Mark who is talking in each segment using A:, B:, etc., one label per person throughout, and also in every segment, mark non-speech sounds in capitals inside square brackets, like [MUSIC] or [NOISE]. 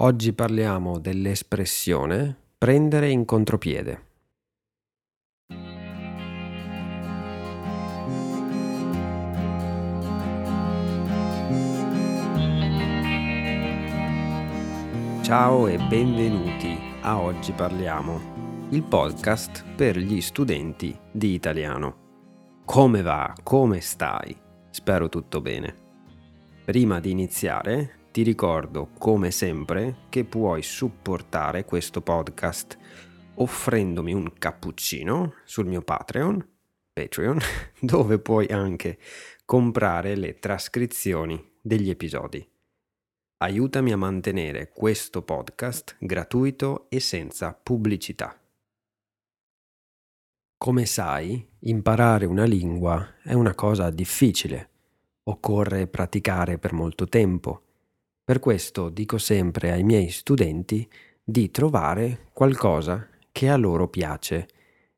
A: Oggi parliamo dell'espressione prendere in contropiede. Ciao e benvenuti a Oggi parliamo, il podcast per gli studenti di italiano. Come va? Come stai? Spero tutto bene. Prima di iniziare ti ricordo, come sempre, che puoi supportare questo podcast offrendomi un cappuccino sul mio Patreon, Patreon, [LAUGHS] dove puoi anche comprare le trascrizioni degli episodi. Aiutami a mantenere questo podcast gratuito e senza pubblicità. Come sai, imparare una lingua è una cosa difficile. Occorre praticare per molto tempo per questo dico sempre ai miei studenti di trovare qualcosa che a loro piace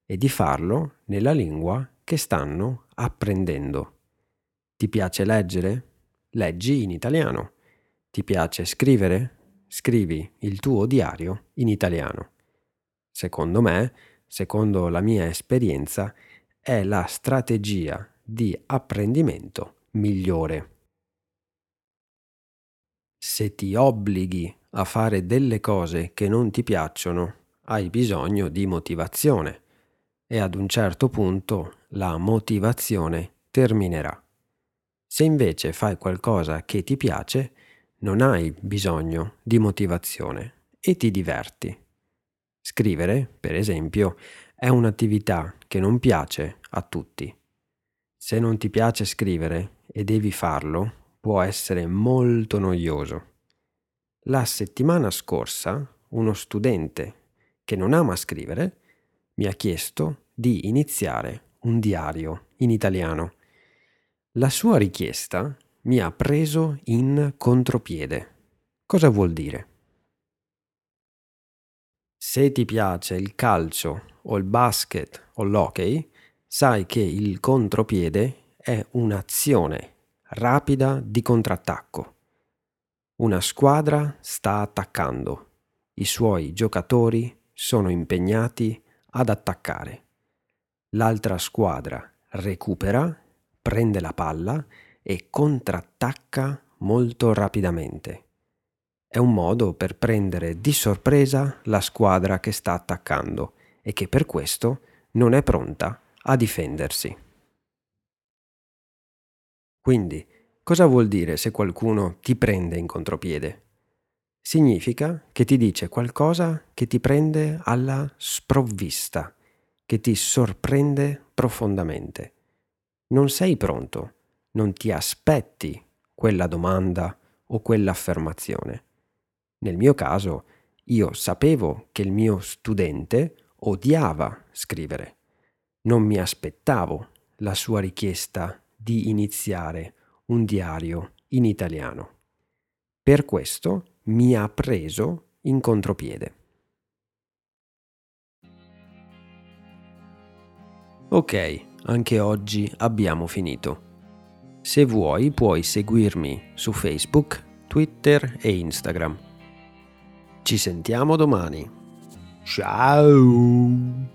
A: e di farlo nella lingua che stanno apprendendo. Ti piace leggere? Leggi in italiano. Ti piace scrivere? Scrivi il tuo diario in italiano. Secondo me, secondo la mia esperienza, è la strategia di apprendimento migliore se ti obblighi a fare delle cose che non ti piacciono, hai bisogno di motivazione e ad un certo punto la motivazione terminerà. Se invece fai qualcosa che ti piace, non hai bisogno di motivazione e ti diverti. Scrivere, per esempio, è un'attività che non piace a tutti. Se non ti piace scrivere e devi farlo, può essere molto noioso. La settimana scorsa uno studente che non ama scrivere mi ha chiesto di iniziare un diario in italiano. La sua richiesta mi ha preso in contropiede. Cosa vuol dire? Se ti piace il calcio o il basket o l'hockey, sai che il contropiede è un'azione rapida di contrattacco. Una squadra sta attaccando. I suoi giocatori sono impegnati ad attaccare. L'altra squadra recupera, prende la palla e contrattacca molto rapidamente. È un modo per prendere di sorpresa la squadra che sta attaccando e che per questo non è pronta a difendersi. Quindi, cosa vuol dire se qualcuno ti prende in contropiede? Significa che ti dice qualcosa che ti prende alla sprovvista, che ti sorprende profondamente. Non sei pronto, non ti aspetti quella domanda o quell'affermazione. Nel mio caso, io sapevo che il mio studente odiava scrivere. Non mi aspettavo la sua richiesta di iniziare un diario in italiano. Per questo mi ha preso in contropiede. Ok, anche oggi abbiamo finito. Se vuoi puoi seguirmi su Facebook, Twitter e Instagram. Ci sentiamo domani. Ciao!